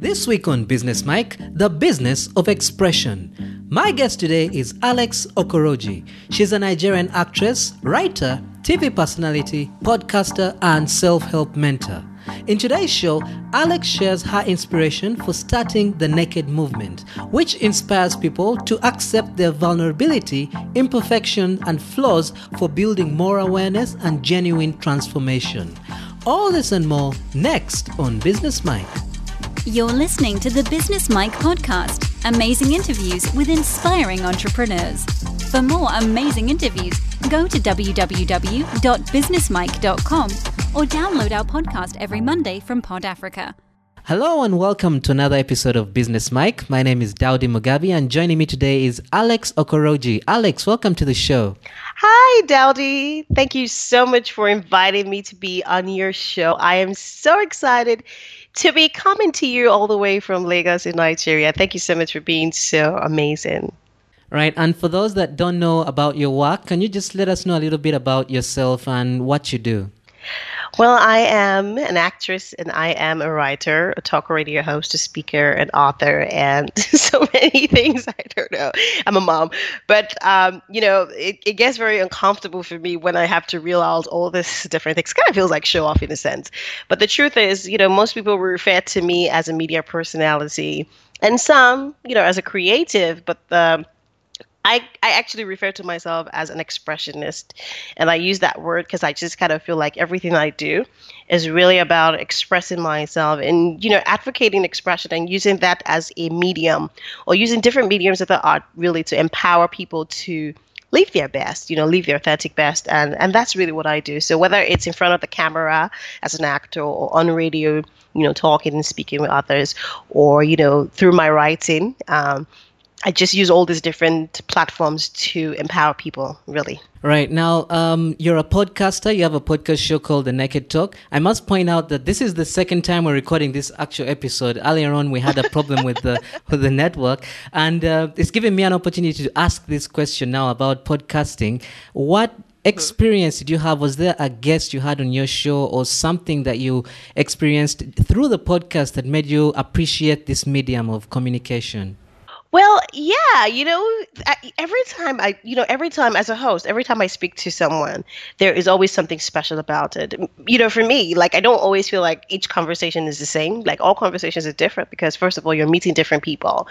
This week on Business Mic, the business of expression. My guest today is Alex Okoroji. She's a Nigerian actress, writer, TV personality, podcaster, and self help mentor. In today's show, Alex shares her inspiration for starting the Naked Movement, which inspires people to accept their vulnerability, imperfection, and flaws for building more awareness and genuine transformation. All this and more next on Business Mic. You're listening to the Business Mic podcast amazing interviews with inspiring entrepreneurs. For more amazing interviews, go to www.businessmic.com or download our podcast every Monday from Pod Africa. Hello and welcome to another episode of Business Mic. My name is Daudi Mugabi and joining me today is Alex Okoroji. Alex, welcome to the show. Hi, Daudi. Thank you so much for inviting me to be on your show. I am so excited to be coming to you all the way from Lagos in Nigeria. Thank you so much for being so amazing. Right. And for those that don't know about your work, can you just let us know a little bit about yourself and what you do? Well, I am an actress and I am a writer, a talk radio host, a speaker, an author, and so many things. I don't know. I'm a mom. But, um, you know, it, it gets very uncomfortable for me when I have to out all this different things. kind of feels like show off in a sense. But the truth is, you know, most people refer to me as a media personality and some, you know, as a creative, but the I, I actually refer to myself as an expressionist. And I use that word because I just kind of feel like everything I do is really about expressing myself and, you know, advocating expression and using that as a medium or using different mediums of the art really to empower people to live their best, you know, live their authentic best. And, and that's really what I do. So whether it's in front of the camera as an actor or on radio, you know, talking and speaking with others or, you know, through my writing, um, I just use all these different platforms to empower people, really. Right. Now, um, you're a podcaster. You have a podcast show called The Naked Talk. I must point out that this is the second time we're recording this actual episode. Earlier on, we had a problem with the with the network, and uh, it's given me an opportunity to ask this question now about podcasting. What experience did you have? Was there a guest you had on your show or something that you experienced through the podcast that made you appreciate this medium of communication? Well, yeah, you know, every time I, you know, every time as a host, every time I speak to someone, there is always something special about it. You know, for me, like I don't always feel like each conversation is the same. Like all conversations are different because first of all, you're meeting different people.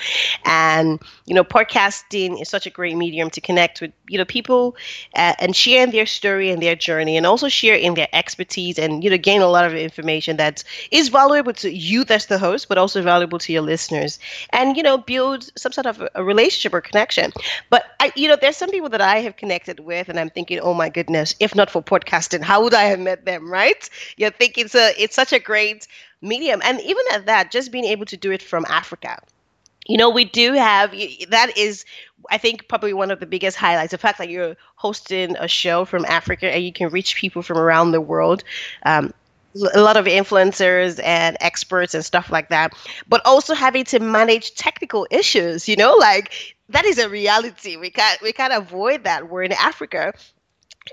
And, you know, podcasting is such a great medium to connect with, you know, people uh, and share their story and their journey and also share in their expertise and, you know, gain a lot of information that is valuable to you as the host, but also valuable to your listeners. And, you know, build some some sort of a relationship or connection. But I, you know, there's some people that I have connected with, and I'm thinking, oh my goodness, if not for podcasting, how would I have met them? Right? You think it's a it's such a great medium, and even at that, just being able to do it from Africa. You know, we do have that is I think probably one of the biggest highlights the fact that you're hosting a show from Africa and you can reach people from around the world. Um, a lot of influencers and experts and stuff like that, but also having to manage technical issues, you know, like that is a reality. We can't we can't avoid that. We're in Africa.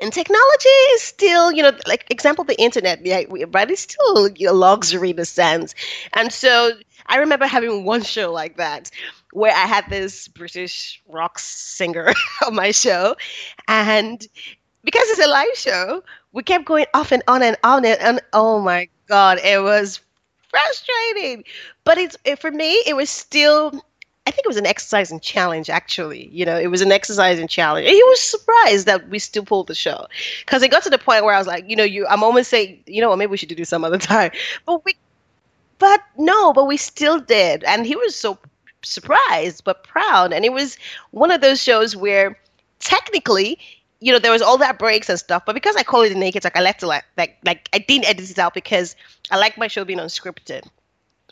And technology is still, you know, like example, the internet, yeah, but it's still a luxury in a sense. And so I remember having one show like that where I had this British rock singer on my show, and because it's a live show, we kept going off and on and on and, and oh my god, it was frustrating. But it's it, for me, it was still. I think it was an exercise and challenge. Actually, you know, it was an exercise and challenge. And he was surprised that we still pulled the show because it got to the point where I was like, you know, you. I'm almost saying, you know what, maybe we should do some other time. But we, but no, but we still did, and he was so surprised but proud. And it was one of those shows where technically you know, there was all that breaks and stuff, but because I call it the naked talk, I left it like, like, like I didn't edit it out because I like my show being unscripted,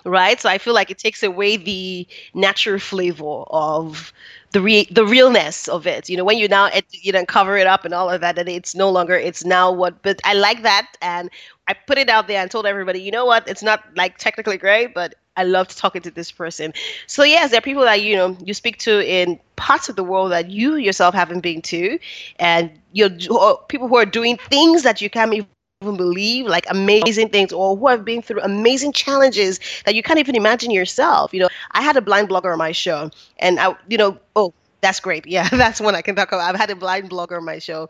right? So I feel like it takes away the natural flavor of the re- the realness of it. You know, when you now ed- you know cover it up and all of that, and it's no longer it's now what. But I like that, and I put it out there and told everybody, you know what, it's not like technically great, but I loved talking to this person. So yes, there are people that you know you speak to in parts of the world that you yourself haven't been to, and you're people who are doing things that you can't even believe, like amazing things, or who have been through amazing challenges that you can't even imagine yourself. You know, I had a blind blogger on my show, and I, you know, oh, that's great. Yeah, that's one I can talk about. I've had a blind blogger on my show.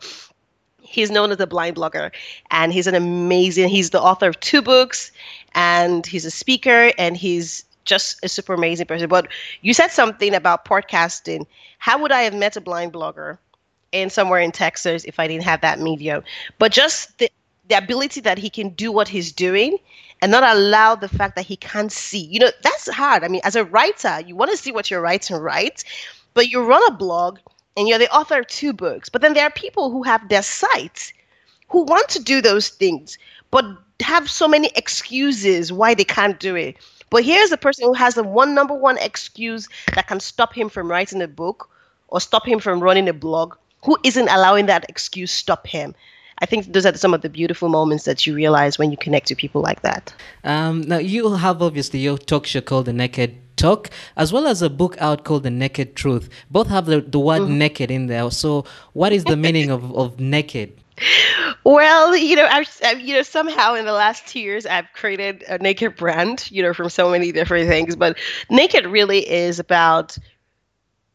He's known as a blind blogger, and he's an amazing. He's the author of two books, and he's a speaker, and he's just a super amazing person. But you said something about podcasting. How would I have met a blind blogger in somewhere in Texas if I didn't have that medium? But just the the ability that he can do what he's doing and not allow the fact that he can't see. You know, that's hard. I mean, as a writer, you want to see what you're writing, right? But you run a blog and you're the author of two books. But then there are people who have their sites who want to do those things, but have so many excuses why they can't do it. But here's a person who has the one number one excuse that can stop him from writing a book or stop him from running a blog, who isn't allowing that excuse stop him. I think those are some of the beautiful moments that you realize when you connect to people like that. Um, now, you have obviously your talk show called The Naked Talk, as well as a book out called The Naked Truth. Both have the, the word mm-hmm. naked in there. So, what is the meaning of, of naked? Well, you know, I've, I've, you know somehow in the last two years I've created a naked brand, you know, from so many different things. But naked really is about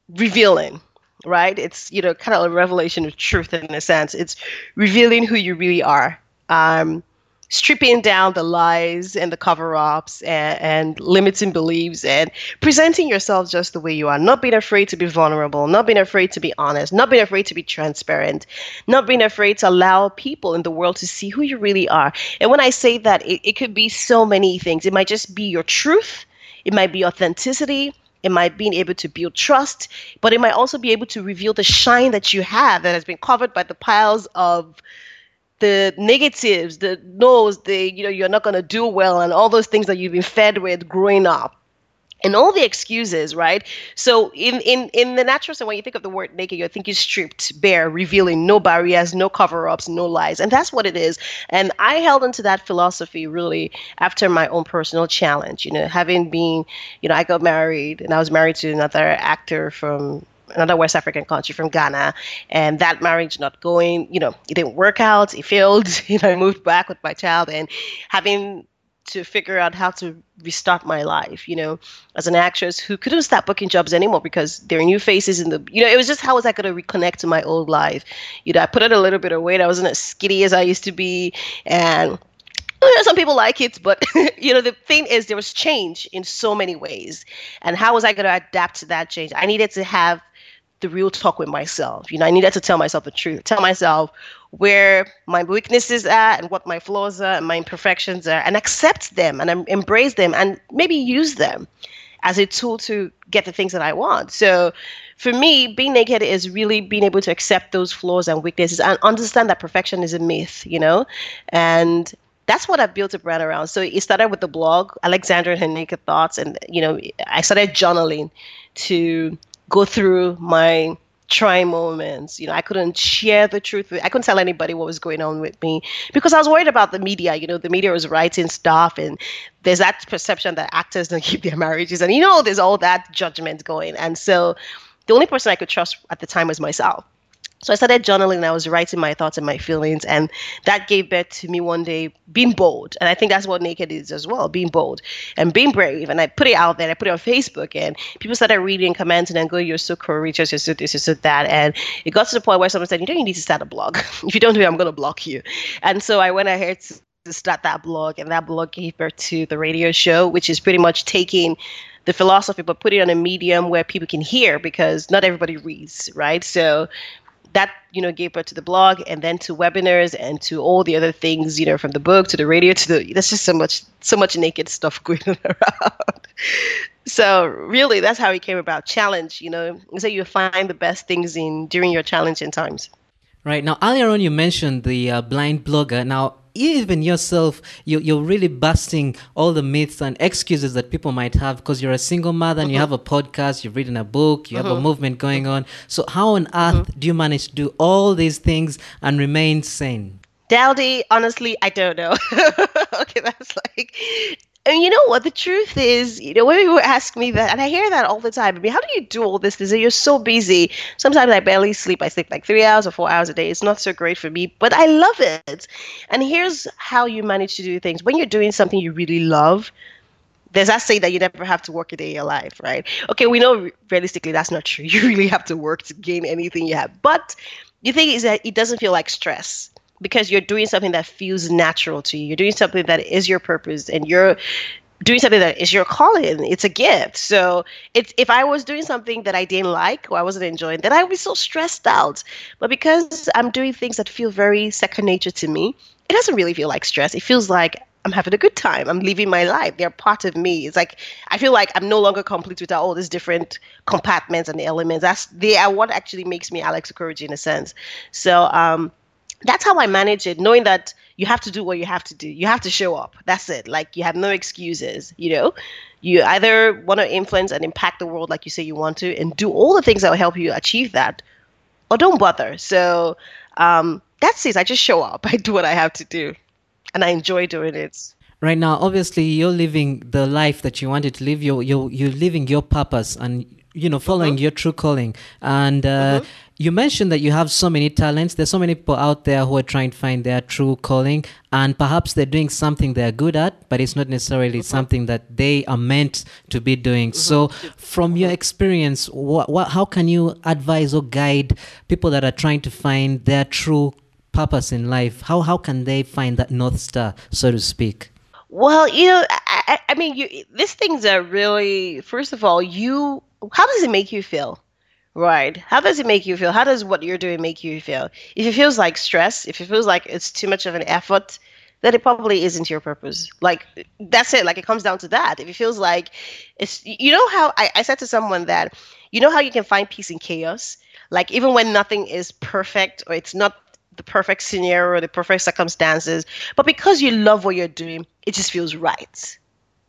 revealing, right? It's you know kind of a revelation of truth in a sense. It's revealing who you really are. Um, stripping down the lies and the cover-ups and, and limiting beliefs and presenting yourself just the way you are not being afraid to be vulnerable not being afraid to be honest not being afraid to be transparent not being afraid to allow people in the world to see who you really are and when i say that it, it could be so many things it might just be your truth it might be authenticity it might be able to build trust, but it might also be able to reveal the shine that you have that has been covered by the piles of the negatives, the no's, the you know you're not going to do well, and all those things that you've been fed with growing up, and all the excuses, right? So in in in the natural sense, when you think of the word naked, you're stripped, bare, revealing, no barriers, no cover-ups, no lies, and that's what it is. And I held into that philosophy really after my own personal challenge. You know, having been, you know, I got married, and I was married to another actor from another West African country from Ghana, and that marriage not going, you know, it didn't work out. It failed. You know, I moved back with my child, and having to figure out how to restart my life, you know, as an actress who couldn't stop booking jobs anymore because there are new faces in the, you know, it was just how was I going to reconnect to my old life? You know, I put on a little bit of weight. I wasn't as skinny as I used to be. And you know, some people like it, but you know, the thing is there was change in so many ways. And how was I going to adapt to that change? I needed to have the real talk with myself. You know, I needed to tell myself the truth, tell myself where my weaknesses are and what my flaws are and my imperfections are, and accept them and embrace them and maybe use them as a tool to get the things that I want. So for me, being naked is really being able to accept those flaws and weaknesses and understand that perfection is a myth, you know? And that's what I've built a brand around. So it started with the blog, Alexandra and her naked thoughts, and you know, I started journaling to go through my trying moments. You know, I couldn't share the truth. I couldn't tell anybody what was going on with me because I was worried about the media. You know, the media was writing stuff, and there's that perception that actors don't keep their marriages, and you know, there's all that judgment going. And so, the only person I could trust at the time was myself. So I started journaling and I was writing my thoughts and my feelings. And that gave birth to me one day being bold. And I think that's what naked is as well being bold and being brave. And I put it out there, I put it on Facebook, and people started reading, commenting, and going, You're so courageous, you're so this, you're so that. And it got to the point where someone said, You know, you need to start a blog. if you don't do it, I'm going to block you. And so I went ahead to start that blog and that blog gave birth to the radio show which is pretty much taking the philosophy but put it on a medium where people can hear because not everybody reads right so that you know gave birth to the blog and then to webinars and to all the other things you know from the book to the radio to the there's just so much so much naked stuff going around. So really that's how it came about. Challenge you know so you find the best things in during your challenging times. Right. Now earlier on you mentioned the uh, blind blogger. Now even yourself, you, you're really busting all the myths and excuses that people might have because you're a single mother and you uh-huh. have a podcast, you've written a book, you have a uh-huh. movement going on. So, how on earth uh-huh. do you manage to do all these things and remain sane? Daudi, honestly, I don't know. okay, that's like and you know what? The truth is, you know, when people ask me that, and I hear that all the time. I mean, how do you do all this? Because you're so busy. Sometimes I barely sleep. I sleep like three hours or four hours a day. It's not so great for me, but I love it. And here's how you manage to do things. When you're doing something you really love, there's that saying that you never have to work a day in your life, right? Okay, we know realistically that's not true. You really have to work to gain anything you have. But the thing is that it doesn't feel like stress because you're doing something that feels natural to you. You're doing something that is your purpose and you're doing something that is your calling. It's a gift. So it's if I was doing something that I didn't like or I wasn't enjoying, then I would be so stressed out. But because I'm doing things that feel very second nature to me, it doesn't really feel like stress. It feels like I'm having a good time. I'm living my life. They're part of me. It's like I feel like I'm no longer complete without all these different compartments and elements. That's they are what actually makes me Alex Okoroji in a sense. So um that's how I manage it, knowing that you have to do what you have to do. You have to show up. That's it. Like you have no excuses, you know? You either want to influence and impact the world like you say you want to and do all the things that will help you achieve that, or don't bother. So um, that's it. I just show up. I do what I have to do. And I enjoy doing it right now obviously you're living the life that you wanted to live you're you're, you're living your purpose and you know following mm-hmm. your true calling and uh, mm-hmm. You mentioned that you have so many talents there's so many people out there who are trying to find their true calling and perhaps they're doing something they're good at but it's not necessarily mm-hmm. something that they are meant to be doing mm-hmm. so from your experience what, what, how can you advise or guide people that are trying to find their true purpose in life how, how can they find that north star so to speak well, you know, I, I mean, you, these things are really, first of all, you how does it make you feel? Right. How does it make you feel? How does what you're doing make you feel? If it feels like stress, if it feels like it's too much of an effort, then it probably isn't your purpose. Like that's it. Like it comes down to that. If it feels like it's you know how I, I said to someone that you know how you can find peace in chaos? Like even when nothing is perfect or it's not the perfect scenario or the perfect circumstances, but because you love what you're doing, it just feels right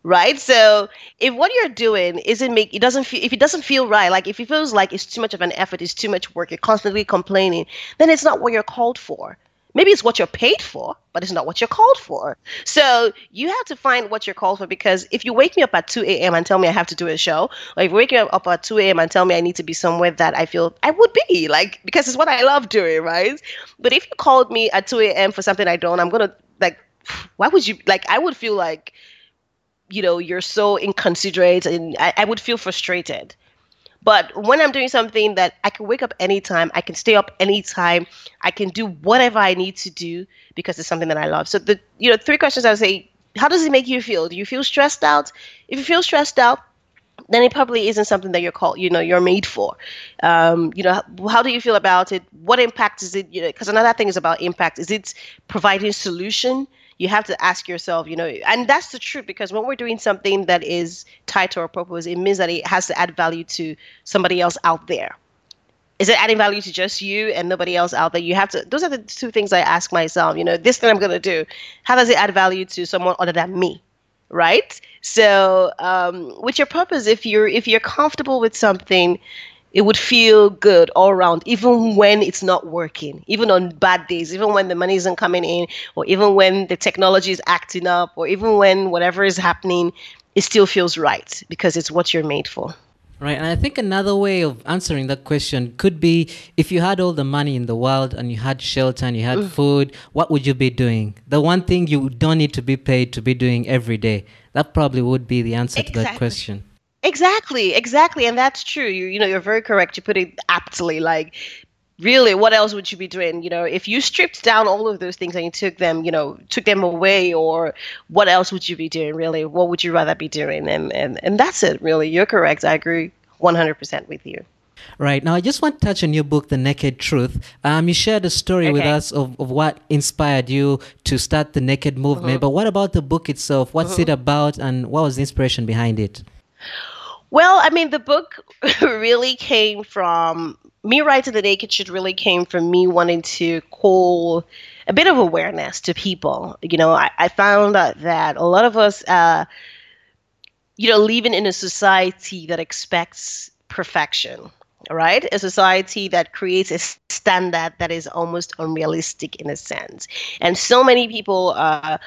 right? So if what you're doing isn't make it doesn't feel if it doesn't feel right like if it feels like it's too much of an effort it's too much work you're constantly complaining then it's not what you're called for. Maybe it's what you're paid for but it's not what you're called for. So you have to find what you're called for because if you wake me up at 2 a.m and tell me i have to do a show or if you wake me up at 2 a.m and tell me i need to be somewhere that i feel i would be like because it's what i love doing right? But if you called me at 2 a.m for something i don't i'm gonna like why would you like i would feel like you know you're so inconsiderate and I, I would feel frustrated. But when i'm doing something that i can wake up anytime i can stay up anytime i can do whatever i need to do because it's something that i love. So the you know three questions i would say how does it make you feel? Do you feel stressed out? If you feel stressed out then it probably isn't something that you're called you know you're made for. Um, you know how, how, do you feel about it? What impact is it you know because another thing is about impact is it providing solution you have to ask yourself, you know, and that's the truth because when we're doing something that is tied to our purpose, it means that it has to add value to somebody else out there. Is it adding value to just you and nobody else out there? You have to, those are the two things I ask myself, you know, this thing I'm going to do, how does it add value to someone other than me? Right. So, um, with your purpose, if you're, if you're comfortable with something, it would feel good all around, even when it's not working, even on bad days, even when the money isn't coming in, or even when the technology is acting up, or even when whatever is happening, it still feels right because it's what you're made for. Right. And I think another way of answering that question could be if you had all the money in the world and you had shelter and you had mm. food, what would you be doing? The one thing you don't need to be paid to be doing every day. That probably would be the answer exactly. to that question. Exactly, exactly, and that's true. You you know you're very correct. You put it aptly. Like, really, what else would you be doing? You know, if you stripped down all of those things and you took them, you know, took them away, or what else would you be doing? Really, what would you rather be doing? And and and that's it. Really, you're correct. I agree 100% with you. Right. Now, I just want to touch on your book, The Naked Truth. Um, you shared a story okay. with us of, of what inspired you to start the Naked movement. Mm-hmm. But what about the book itself? What's mm-hmm. it about and what was the inspiration behind it? Well, I mean, the book really came from me writing The Naked Truth really came from me wanting to call a bit of awareness to people. You know, I, I found out that a lot of us, uh, you know, living in a society that expects perfection, right? A society that creates a standard that is almost unrealistic in a sense. And so many people are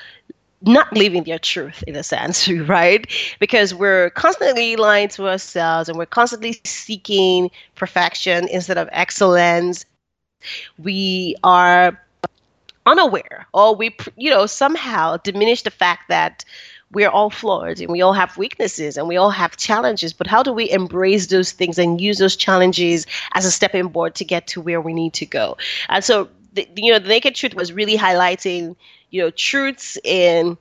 not living their truth in a sense, right? Because we're constantly lying to ourselves and we're constantly seeking perfection instead of excellence. We are unaware or we you know somehow diminish the fact that we're all flawed and we all have weaknesses and we all have challenges but how do we embrace those things and use those challenges as a stepping board to get to where we need to go and so the, you know the naked truth was really highlighting you know truths in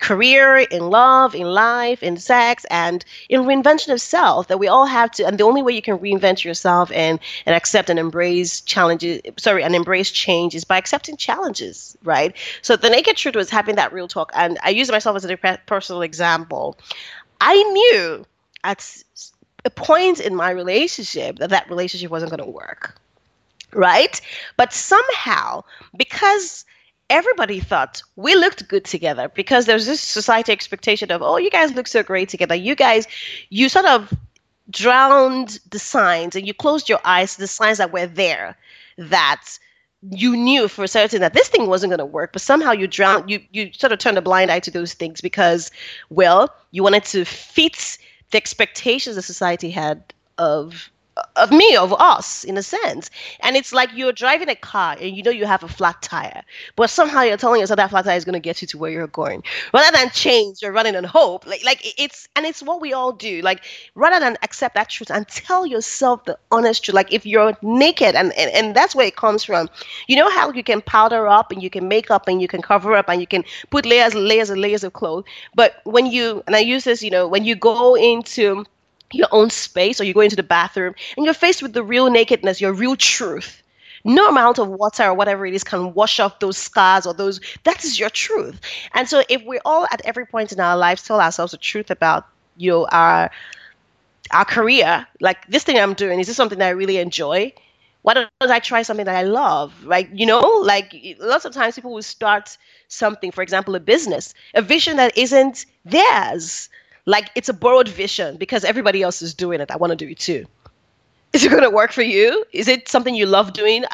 career, in love, in life, in sex, and in reinvention of self that we all have to. And the only way you can reinvent yourself and and accept and embrace challenges, sorry, and embrace change is by accepting challenges, right? So the naked truth was having that real talk, and I use myself as a personal example. I knew at a point in my relationship that that relationship wasn't going to work right? But somehow, because everybody thought we looked good together because there's this society expectation of, oh, you guys look so great together. You guys, you sort of drowned the signs and you closed your eyes to the signs that were there that you knew for certain that this thing wasn't going to work but somehow you drowned you you sort of turned a blind eye to those things because well you wanted to fit the expectations the society had of of me, of us, in a sense. And it's like you're driving a car and you know you have a flat tire, but somehow you're telling yourself that flat tire is going to get you to where you're going. Rather than change, you're running on hope. Like, like it's, and it's what we all do. Like, rather than accept that truth and tell yourself the honest truth. Like, if you're naked, and, and, and that's where it comes from. You know how you can powder up and you can make up and you can cover up and you can put layers and layers and layers of clothes. But when you, and I use this, you know, when you go into, your own space or you go into the bathroom and you're faced with the real nakedness, your real truth. No amount of water or whatever it is can wash off those scars or those. That is your truth. And so, if we all at every point in our lives tell ourselves the truth about you know our our career, like this thing I'm doing, is this something that I really enjoy? Why don't I try something that I love? Right? You know, like lots of times people will start something, for example, a business, a vision that isn't theirs like it's a borrowed vision because everybody else is doing it. I want to do it too. Is it going to work for you? Is it something you love doing?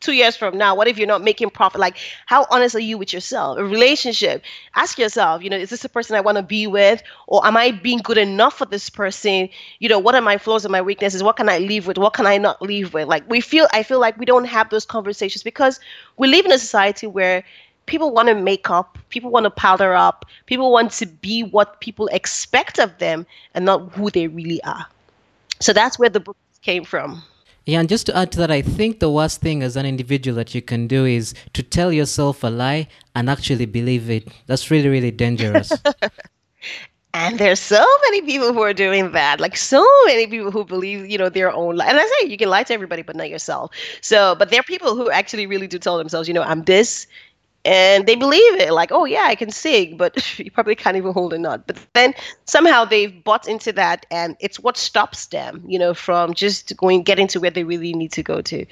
Two years from now, what if you're not making profit? Like, how honest are you with yourself? A relationship, ask yourself, you know, is this the person I want to be with? Or am I being good enough for this person? You know, what are my flaws and my weaknesses? What can I live with? What can I not live with? Like, we feel, I feel like we don't have those conversations because we live in a society where people want to make up, people want to powder up, people want to be what people expect of them and not who they really are. So that's where the book came from. Yeah, and just to add to that, I think the worst thing as an individual that you can do is to tell yourself a lie and actually believe it. That's really, really dangerous. and there's so many people who are doing that like so many people who believe you know their own lie and i say you can lie to everybody but not yourself so but there are people who actually really do tell themselves you know i'm this and they believe it. Like oh yeah i can sing but you probably can't even hold a note but then somehow they've bought into that and it's what stops them you know from just going getting to where they really need to go to.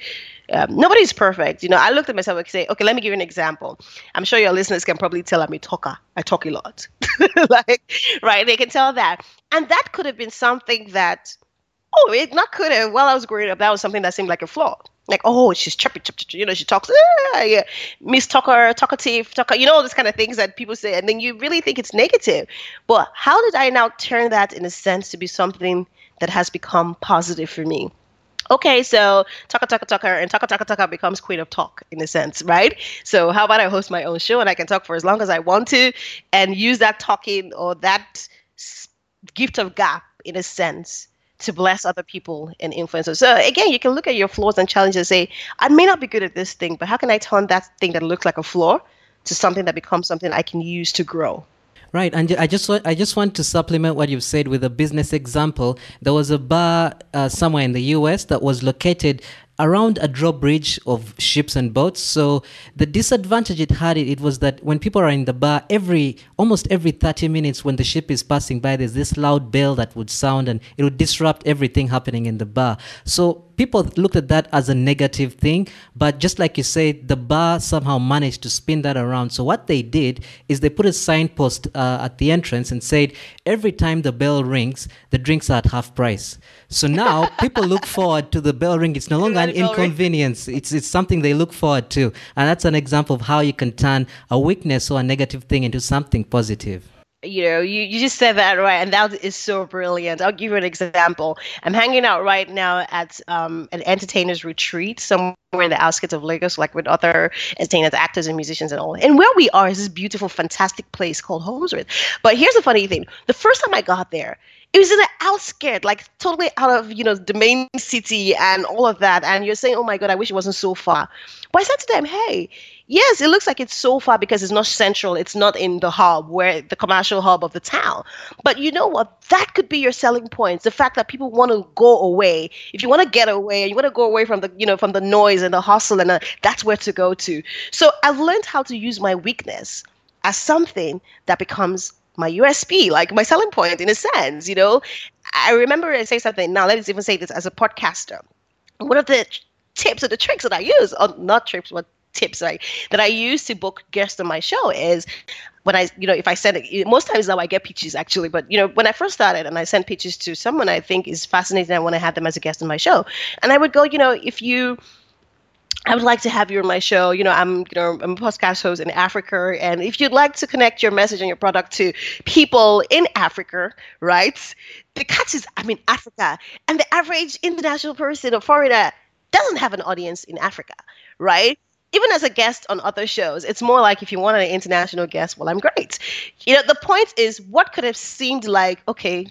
Um, nobody's perfect you know. I looked at myself and say okay let me give you an example. I'm sure your listeners can probably tell i'm a talker. I talk a lot. Like right they can tell that. And that could have been something that oh it not could have. While i was growing up that was something that seemed like a flaw like oh she's chirpy, chirpy, you know she talks ah, yeah, miss talker talkative talker you know all these kind of things that people say and then you really think it's negative. But how did i now turn that in a sense to be something that has become positive for me? Okay so talker talker talker and talker talker talker becomes queen of talk in a sense right? So how about i host my own show and i can talk for as long as i want to and use that talking or that gift of gap in a sense to bless other people and influence So again, you can look at your flaws and challenges and say, I may not be good at this thing, but how can I turn that thing that looks like a flaw to something that becomes something I can use to grow? Right, and I just I just want to supplement what you've said with a business example. There was a bar uh, somewhere in the U.S. that was located around a drawbridge of ships and boats. So the disadvantage it had it, was that when people are in the bar, every almost every 30 minutes when the ship is passing by, there's this loud bell that would sound and it would disrupt everything happening in the bar. So people looked at that as a negative thing, but just like you said, the bar somehow managed to spin that around. So what they did is they put a signpost uh, at the entrance and said every time the bell rings, the drinks are at half price. So now people look forward to the bell ring. It's no longer an inconvenience. It's it's something they look forward to, and that's an example of how you can turn a weakness or a negative thing into something positive you know, you, you just said that right, and that is so brilliant. I'll give you an example. I'm hanging out right now at um, an entertainers retreat somewhere in the outskirts of Lagos, like with other entertainers, actors, and musicians and all. And where we are is this beautiful, fantastic place called Holmesworth. But here's the funny thing: the first time I got there, it was in the outskirts, like totally out of you know the main city and all of that. And you're saying, "Oh my God, I wish it wasn't so far." But I said to them, "Hey, yes, it looks like it's so far because it's not central. It's not in the hub, where the commercial hub of the town. But you know what? That could be your selling points. The fact that people want to go away. If you want to get away, and you want to go away from the you know from the noise and the hustle, and the, that's where to go to. So I've learned how to use my weakness as something that becomes my USP, like my selling point in a sense, you know. I remember I say something, now let's even say this as a podcaster. One of the tips or the tricks that I use, or not tricks, but tips right, that I use to book guests on my show is when I, you know, if I send it, most times now I get pitches actually, but you know, when I first started and I sent pitches to someone I think is fascinating, I want to have them as a guest on my show, and I would go, you know, if you I would like to have you on my show. You know, I'm you know I'm a podcast host in Africa, and if you'd like to connect your message and your product to people in Africa, right? The catch is I'm in Africa, and the average international person or foreigner doesn't have an audience in Africa, right? Even as a guest on other shows, it's more like if you want an international guest, well, I'm great. You know, the point is, what could have seemed like, okay,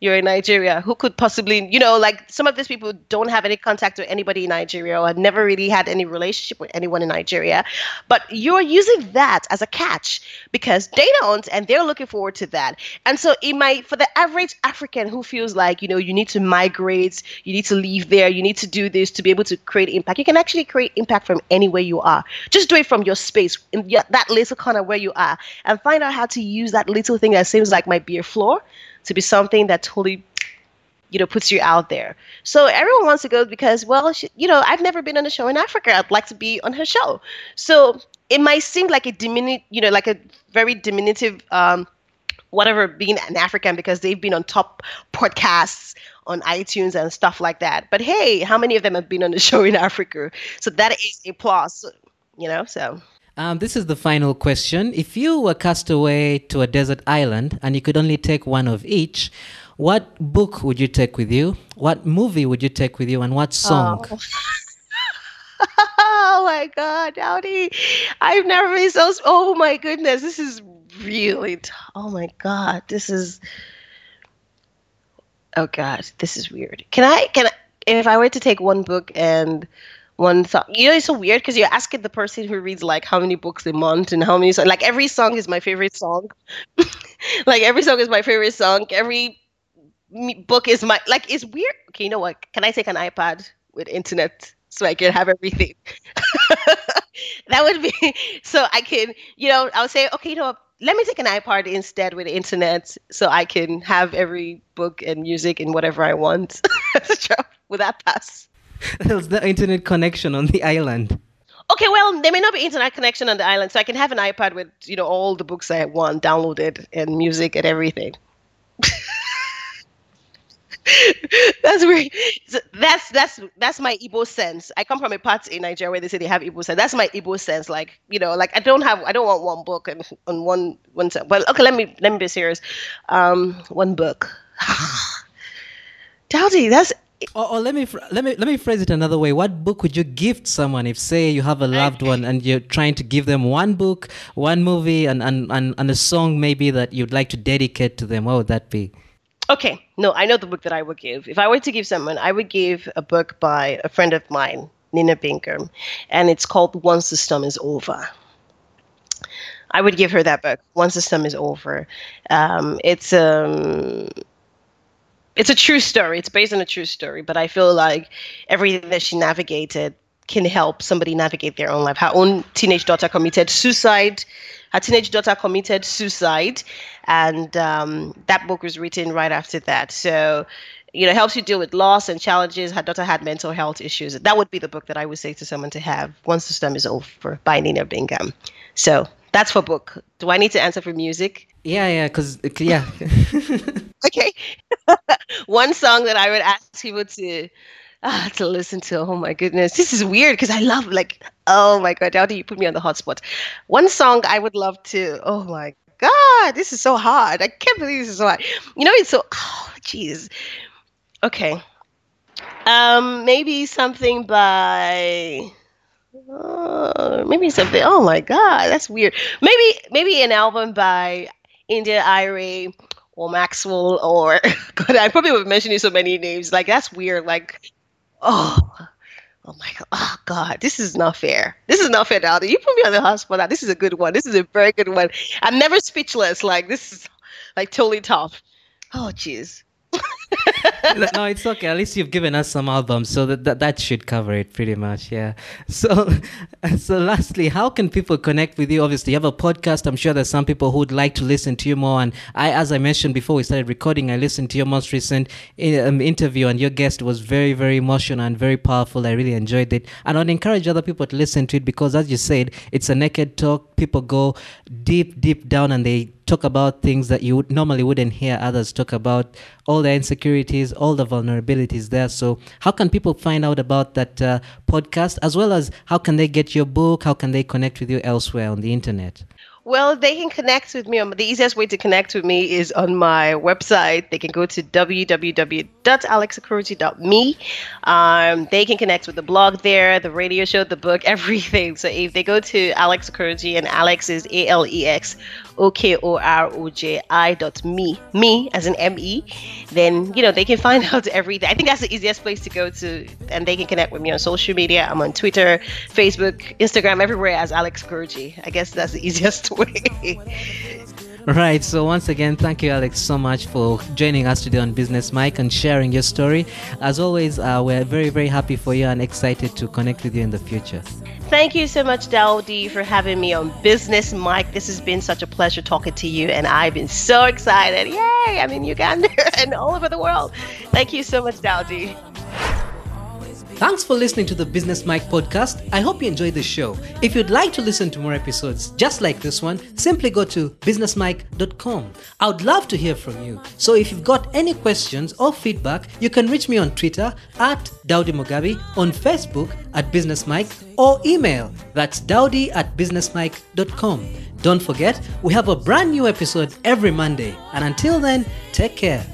you're in Nigeria. Who could possibly, you know, like some of these people don't have any contact with anybody in Nigeria or never really had any relationship with anyone in Nigeria. But you're using that as a catch because they don't and they're looking forward to that. And so it might, for the average African who feels like, you know, you need to migrate, you need to leave there, you need to do this to be able to create impact, you can actually create impact from anywhere you are. Just do it from your space, in that little corner where you are, and find out how to use that little thing that seems like might be flaw to be something that totally you know puts you out there. So everyone wants to go because well she, you know i've never been on a show in africa. I'd like to be on her show. So it might seem like a diminu- you know like a very diminutive um, whatever being an african because they've been on top podcasts on itunes and stuff like that. But hey how many of them have been on the show in africa? So that is a plus you know so um, this is the final question. If you were cast away to a desert island and you could only take one of each, what book would you take with you? What movie would you take with you? And what song? Oh. oh my God, Daudi. I've never been so. Oh my goodness. This is really. T- oh my God. This is. Oh God. This is weird. Can I. Can I. If I were to take one book and one song. You know, it's so weird because you're asking the person who reads like how many books a month and how many. So, like every song is my favorite song. like every song is my favorite song. Every book is my like. It's weird. Okay, you know what? Can I take an iPad with internet so I can have everything? that would be so I can. You know, I would say, okay, you know. Let me take an iPad instead with internet so I can have every book and music and whatever I want. Would that pass? There's the internet connection on the island. Okay, well, there may not be internet connection on the island, so I can have an iPad with you know all the books I want downloaded and music and everything. that's weird. That's that's that's my Igbo sense. I come from a part in Nigeria where they say they have Igbo sense. That's my Igbo sense. Like you know, like I don't have, I don't want one book and on one one. Well, okay, let me let me be serious. Um, one book. Daudi, that's or, or, let me let me let me phrase it another way. What book would you gift someone if, say, you have a loved one and you're trying to give them one book, one movie, and and, and, and a song maybe that you'd like to dedicate to them? What would that be? Okay, no, I know the book that I would give. If I were to give someone, I would give a book by a friend of mine, Nina Bingham, and it's called Once the Storm is Over. I would give her that book. Once the storm is over, um, it's um, it's a true story. It's based on a true story, but I feel like everything that she navigated can help somebody navigate their own life. Her own teenage daughter committed suicide. Her teenage daughter committed suicide, and um, that book was written right after that. So, you know, helps you deal with loss and challenges. Her daughter had mental health issues. That would be the book that I would say to someone to have once the storm is over by Nina Bingham. So that's for book. Do I need to answer for music? Yeah, yeah, because yeah. okay. One song that I would ask people to ah, to listen to. Oh my goodness, this is weird because I love like oh my god, how do you put me on the hot spot? One song I would love to. Oh my god, this is so hard. I can't believe this is so hard. You know, it's so oh jeez. Okay. Um, maybe something by. Uh, maybe something. Oh my god, that's weird. Maybe maybe an album by India.Arie or Maxwell or God, I probably would mention you so many names. Like that's weird. Like oh, oh my god, oh god, this is not fair. This is not fair, Daudi. You put me on the hospital. This is a good one. This is a very good one. I'm never speechless. Like this is like totally tough. Oh jeez. no, it's okay. At least you've given us some albums, so that, that that should cover it pretty much. Yeah. So, so lastly, how can people connect with you? Obviously, you have a podcast. I'm sure there's some people who would like to listen to you more. And I, as I mentioned before we started recording, I listened to your most recent um, interview, and your guest was very, very emotional and very powerful. I really enjoyed it, and I'd encourage other people to listen to it because, as you said, it's a naked talk. People go deep, deep down, and they talk about things that you would normally wouldn't hear others talk about all the insecurities all the vulnerabilities there. So how can people find out about that uh, podcast as well as how can they get your book? How can they connect with you elsewhere on the internet well, they can connect with me. On, the easiest way to connect with me is on my website. They can go to www.alexokoroji.me. Um, they can connect with the blog there, the radio show, the book, everything. So if they go to Alex Okoroji, and Alex is A L E X O K O R O J I dot me, me as an M E, then you know they can find out everything. I think that's the easiest place to go to, and they can connect with me on social media. I'm on Twitter, Facebook, Instagram, everywhere as Alex Okoroji. I guess that's the easiest way. Right. So once again, thank you, Alex, so much for joining us today on Business Mic and sharing your story. As always, uh, we're very, very happy for you and excited to connect with you in the future. Thank you so much, Daudi, for having me on Business Mic. This has been such a pleasure talking to you, and I've been so excited. Yay! I'm in Uganda and all over the world. Thank you so much, Daudi. Thanks for listening to the Business Mic podcast. I hope you enjoyed the show. If you'd like to listen to more episodes just like this one, simply go to businessmic.com. I would love to hear from you. So if you've got any questions or feedback, you can reach me on Twitter at Daudi Mugabi, on Facebook at Business Mic, or email that's daudi at businessmic.com. Don't forget, we have a brand new episode every Monday. And until then, take care.